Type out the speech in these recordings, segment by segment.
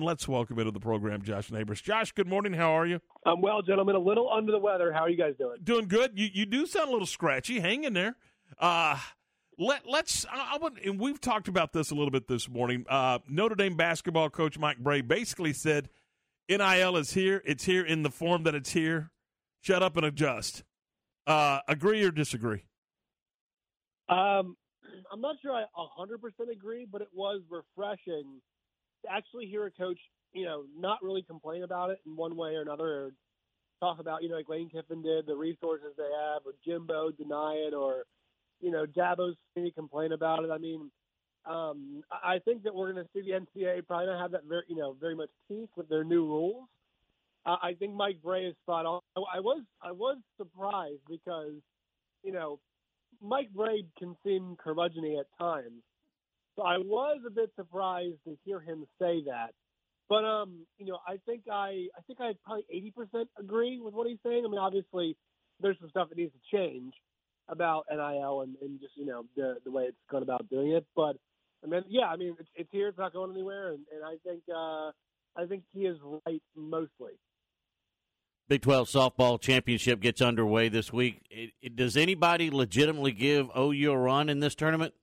Let's welcome into the program Josh Neighbors. Josh, good morning. How are you? I'm well, gentlemen. A little under the weather. How are you guys doing? Doing good. You you do sound a little scratchy. Hang in there. Uh, let let's. I, I would, and we've talked about this a little bit this morning. Uh, Notre Dame basketball coach Mike Brey basically said, "NIL is here. It's here in the form that it's here. Shut up and adjust." Uh, agree or disagree? Um, I'm not sure I 100% agree, but it was refreshing to actually hear a coach, you know, not really complain about it in one way or another, or talk about, you know, like Lane Kiffin did, the resources they have, or Jimbo deny it, or, you know, Dabo's complain about it. I mean, um, I think that we're going to see the NCAA probably not have that very, you know, very much teeth with their new rules. Uh, I think Mike Brey is spot on. I was I was surprised because, you know, Mike Brey can seem curmudgeony at times, so I was a bit surprised to hear him say that. But um, you know, I think I I think I probably eighty percent agree with what he's saying. I mean, obviously, there's some stuff that needs to change about NIL and, and just you know the the way it's gone about doing it. But I mean, yeah, I mean, it's, it's here. It's not going anywhere, and, and I think uh, I think he is right mostly. Big 12 softball championship gets underway this week. It, it, does anybody legitimately give OU a run in this tournament?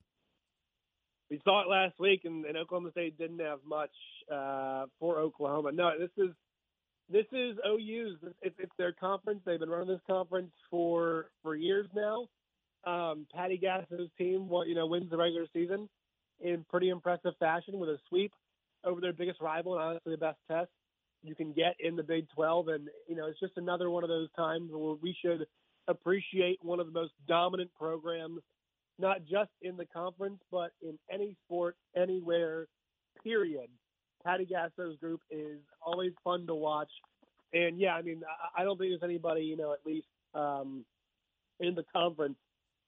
We saw it last week, and, and Oklahoma State didn't have much uh, for Oklahoma. No, this is this is OU's. It's, it's their conference. They've been running this conference for for years now. Um, Patty Gasso's team, what you know, wins the regular season in pretty impressive fashion with a sweep over their biggest rival, and honestly, the best test you can get in the Big 12. And you know, it's just another one of those times where we should appreciate one of the most dominant programs not just in the conference, but in any sport, anywhere, period. Patty Gasso's group is always fun to watch. And yeah, I mean, I don't think there's anybody, you know, at least um, in the conference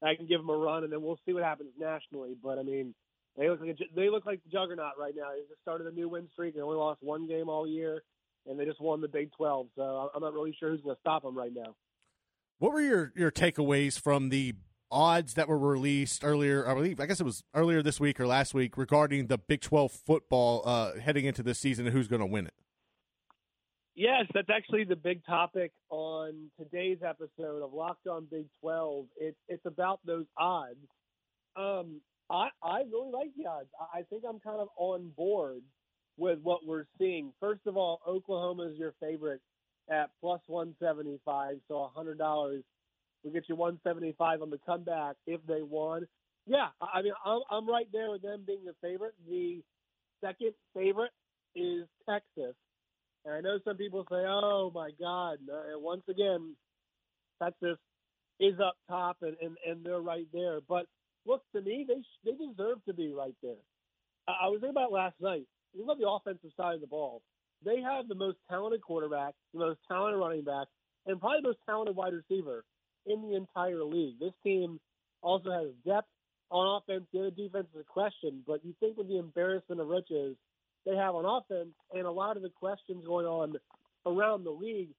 I can give them a run, and then we'll see what happens nationally. But I mean, they look like a, they look like the juggernaut right now. They just started a new win streak. They only lost one game all year, and they just won the Big 12. So I'm not really sure who's going to stop them right now. What were your, your takeaways from the odds that were released earlier, I believe, I guess it was earlier this week or last week regarding the Big 12 football uh, heading into this season and who's going to win it. Yes, that's actually the big topic on today's episode of Locked On Big 12. It's it's about those odds. Um, I I really like the odds. I think I'm kind of on board with what we're seeing. First of all, Oklahoma is your favorite at plus 175, so $100 we get you 175 on the comeback if they won. Yeah, I mean, I'm, I'm right there with them being the favorite. The second favorite is Texas. And I know some people say, oh, my God. And once again, Texas is up top and, and, and they're right there. But look, to me, they they deserve to be right there. I, I was thinking about last night. You about the offensive side of the ball. They have the most talented quarterback, the most talented running back, and probably the most talented wide receiver in the entire league. This team also has depth on offense. The other defense is a question, but you think with the embarrassment of riches they have on offense and a lot of the questions going on around the league,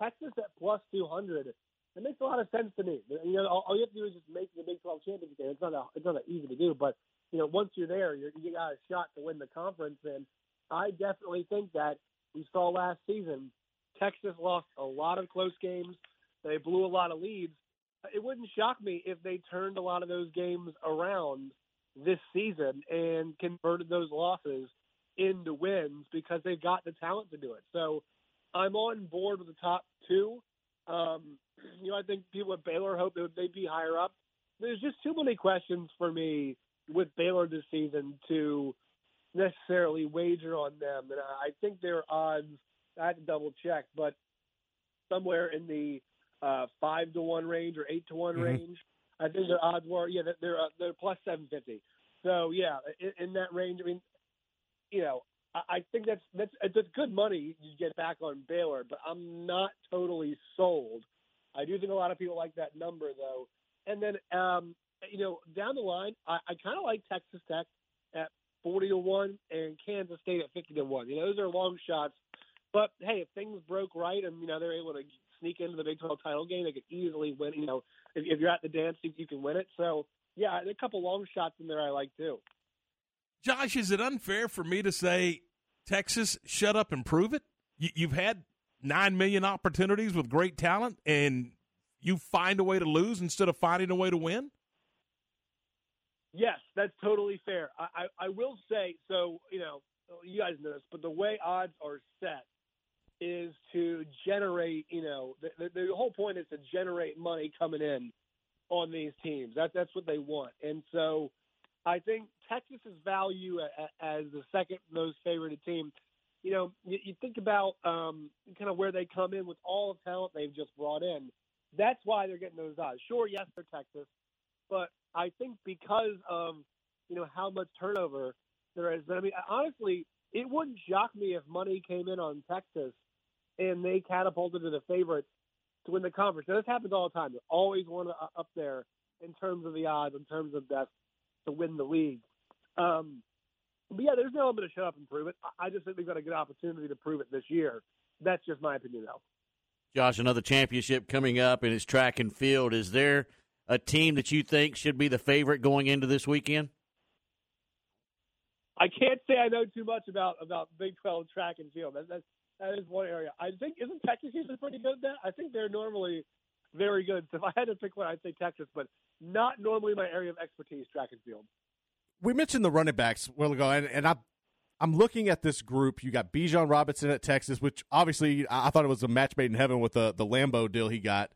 Texas at plus 200, it makes a lot of sense to me. You know, all, all you have to do is just make the Big 12 championship game. It's not a, it's not that easy to do, but you know, once you're there, you're, you got a shot to win the conference. And I definitely think that we saw last season, Texas lost a lot of close games. They blew a lot of leads. It wouldn't shock me if they turned a lot of those games around this season and converted those losses into wins because they've got the talent to do it. So I'm on board with the top two. Um, you know, I think people at Baylor hope that they'd be higher up. There's just too many questions for me with Baylor this season to necessarily wager on them. And I think their odds, I had to double check, but somewhere in the uh, five to one range or eight to one mm-hmm. range. I think their odds were yeah they're uh, they're plus seven fifty. So yeah, in, in, that range. I mean, you know, I, I think that's that's that's good money you get back on Baylor, but I'm not totally sold. I do think a lot of people like that number though. And then um, you know down the line, I, I kind of like Texas Tech at forty to one and Kansas State at fifty to one. You know, those are long shots. But hey, if things broke right and you know they're able to sneak into the Big 12 title game. They could easily win. You know, if, if you're at the dance, you, can win it. So yeah, a couple long shots in there I like too. Josh, is it unfair for me to say Texas shut up and prove it? You, you've had nine million opportunities with great talent, and you find a way to lose instead of finding a way to win. Yes, that's totally fair. I, I, I will say so. You know, you guys know this, but the way odds are set is to generate. You know, the, the, the whole point is to generate money coming in on these teams. That that's what they want, and so I think Texas's value as the second most favored team. You know, you, you think about um, kind of where they come in with all the talent they've just brought in. That's why they're getting those odds. Sure, yes, they're Texas, but I think because of you know how much turnover there is. I mean, honestly, it wouldn't shock me if money came in on Texas and they catapulted to the favorites to win the conference. Now, this happens all the time. They're always one up there in terms of the odds, in terms of best to win the league. Um, but yeah, there's no element to shut up and prove it. I just think they've got a good opportunity to prove it this year. That's just my opinion, though. Josh, another championship coming up, and it's track and field. Is there a team that you think should be the favorite going into this weekend? I can't say I know too much about about Big Twelve track and field. That, that, that is one area. I think isn't Texas usually pretty good at that? I think they're normally very good. So if I had to pick one, I'd say Texas, but not normally my area of expertise, track and field. We mentioned the running backs a while ago, and, and I, I'm looking at this group. You got Bijan Robinson at Texas, which obviously I thought it was a match made in heaven with the the Lambo deal he got,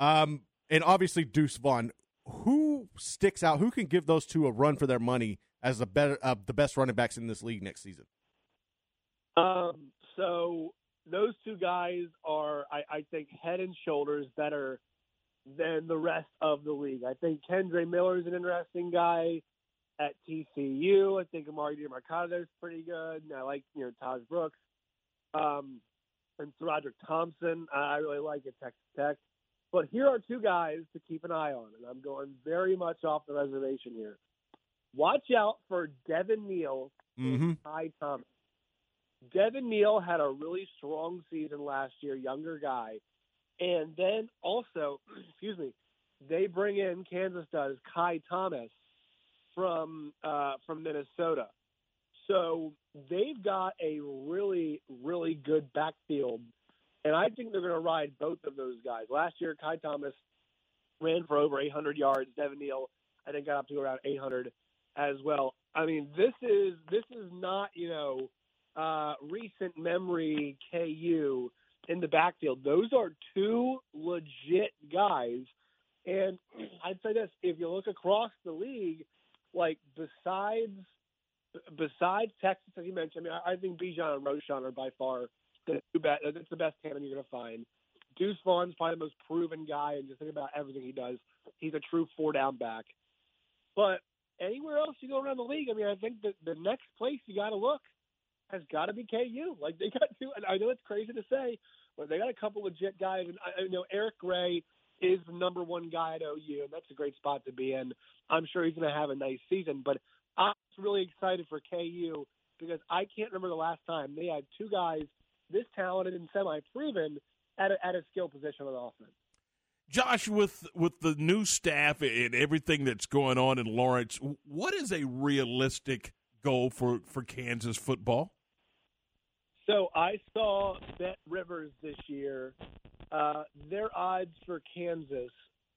um, and obviously Deuce Vaughn. Who sticks out? Who can give those two a run for their money as the better uh, the best running backs in this league next season? Um, so those two guys are, I, I think, head and shoulders better than the rest of the league. I think Kendre Miller is an interesting guy at TCU. I think Emari Demercado is pretty good. And I like, you know, Tahj Brooks. Um, and Roderick Thompson, I really like at Texas Tech. But here are two guys to keep an eye on, and I'm going very much off the reservation here. Watch out for Devin Neal mm-hmm. and Ky Thomas. Devin Neal had a really strong season last year, younger guy. And then also, excuse me, they bring in Kansas does Ky Thomas from uh, from Minnesota. So they've got a really really good backfield, and I think they're going to ride both of those guys. Last year, Ky Thomas ran for over 800 yards. Devin Neal, I think, got up to around 800 as well. I mean, this is this is not you know uh, recent memory KU in the backfield. Those are two legit guys. And I'd say this: if you look across the league, like besides besides Texas, as you mentioned, I mean, I, I think Bijan and Roschon are by far the two best. It's the best tandem you're going to find. Deuce Vaughn's probably the most proven guy, and just think about everything he does. He's a true four down back. But anywhere else you go around the league, I mean, I think that the next place you got to look has got to be KU. Like they got two. I know it's crazy to say, but they got a couple legit guys. And I, I know Eric Gray is the number one guy at OU, and that's a great spot to be in. I'm sure he's going to have a nice season. But I'm really excited for KU because I can't remember the last time they had two guys this talented and semi-proven at a, at a skill position on offense. Josh, with with the new staff and everything that's going on in Lawrence, what is a realistic goal for, for Kansas football? So I saw Bet Rivers this year. Uh, their odds for Kansas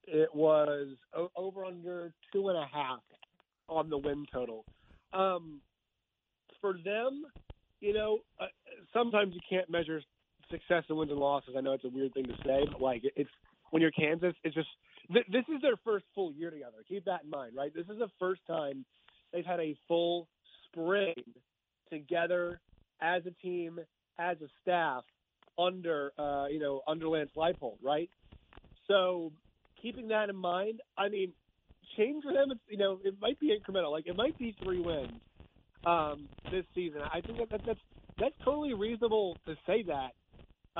it was over under two and a half on the win total. Um, for them, you know, uh, sometimes you can't measure success and wins and losses. I know it's a weird thing to say, but like it's when you're Kansas, it's just th- this is their first full year together. Keep that in mind, right? This is the first time they've had a full spring together as a team, as a staff, under uh, you know under Lance Leipold, right? So keeping that in mind, I mean, change for them. It's, you know, it might be incremental. Like it might be three wins um, this season. I think that, that that's that's totally reasonable to say that.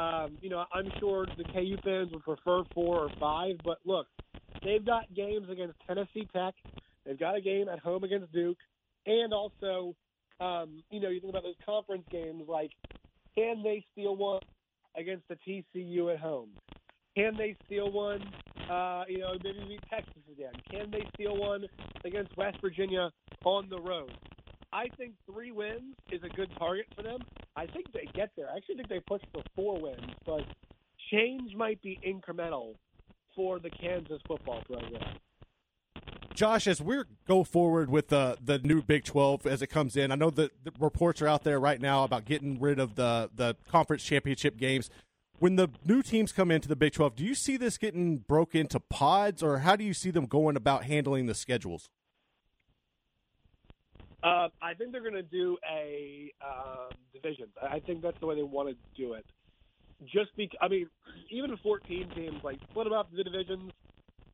Um, you know, I'm sure the KU fans would prefer four or five, but look, they've got games against Tennessee Tech. They've got a game at home against Duke, and also, um, you know, you think about those conference games like, can they steal one against the TCU at home? Can they steal one? Uh, you know, maybe meet Texas again. Can they steal one against West Virginia on the road? I think three wins is a good target for them. I think they get there. I actually think they push for four wins, but change might be incremental for the Kansas football program. Josh, as we go forward with the the new Big Twelve as it comes in, I know that the reports are out there right now about getting rid of the the conference championship games. When the new teams come into the Big Twelve, do you see this getting broke into pods, or how do you see them going about handling the schedules? Uh, I think they're going to do a um, division. I think that's the way they want to do it. Just because, I mean, even 14 teams, like split them up into divisions,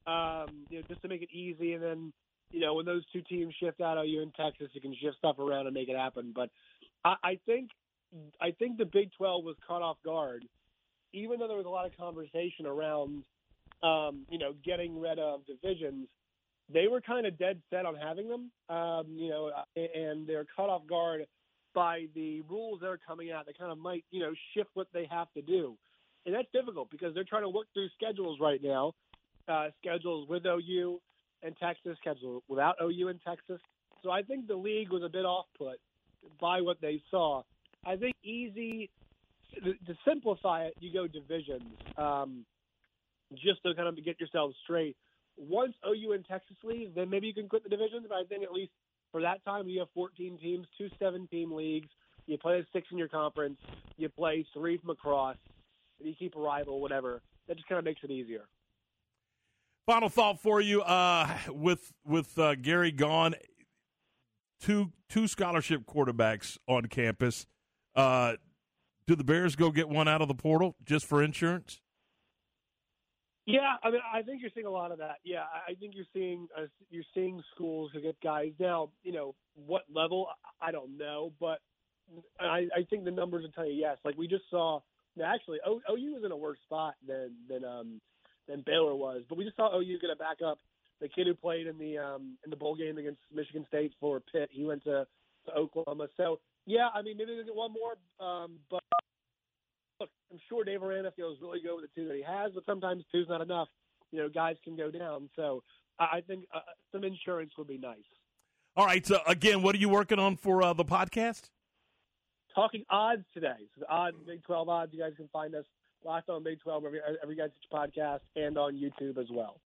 um, you know, just to make it easy. And then, you know, when those two teams shift out, OU and Texas, you can shift stuff around and make it happen. But I, I think, I think the Big 12 was caught off guard, even though there was a lot of conversation around, um, you know, getting rid of divisions they were kind of dead set on having them, um, you know, and they're caught off guard by the rules that are coming out that kind of might, you know, shift what they have to do. And that's difficult because they're trying to work through schedules right now, uh, schedules with OU and Texas, schedules without OU and Texas. So I think the league was a bit off put by what they saw. I think easy to simplify it, you go divisions, um, just to kind of get yourself straight once OU and Texas leave, then maybe you can quit the divisions. But I think at least for that time, you have 14 teams, two seven-team leagues. You play six in your conference. You play three from across. You keep a rival, whatever. That just kind of makes it easier. Final thought for you uh, with with uh, Gerry gone, two two scholarship quarterbacks on campus. Uh, do the Bears go get one out of the portal just for insurance? Yeah, I mean, I think you're seeing a lot of that. Yeah, I think you're seeing uh, you're seeing schools who get guys now. You know, what level I don't know, but I, I think the numbers will tell you yes. Like we just saw. Actually, o, OU was in a worse spot than than um than Baylor was, but we just saw OU get a backup. The kid who played in the um in the bowl game against Michigan State for Pitt, he went to, to Oklahoma. So yeah, I mean maybe they'll get one more, um, but look, I'm sure Dave Aranda feels really good with the two that he has, but sometimes two's not enough. You know, guys can go down. So I think uh, some insurance would be nice. All right. So again, what are you working on for uh, the podcast? Talking odds today. So the odds, Big 12 odds. You guys can find us locked on Big 12 every, every guys' podcast and on YouTube as well.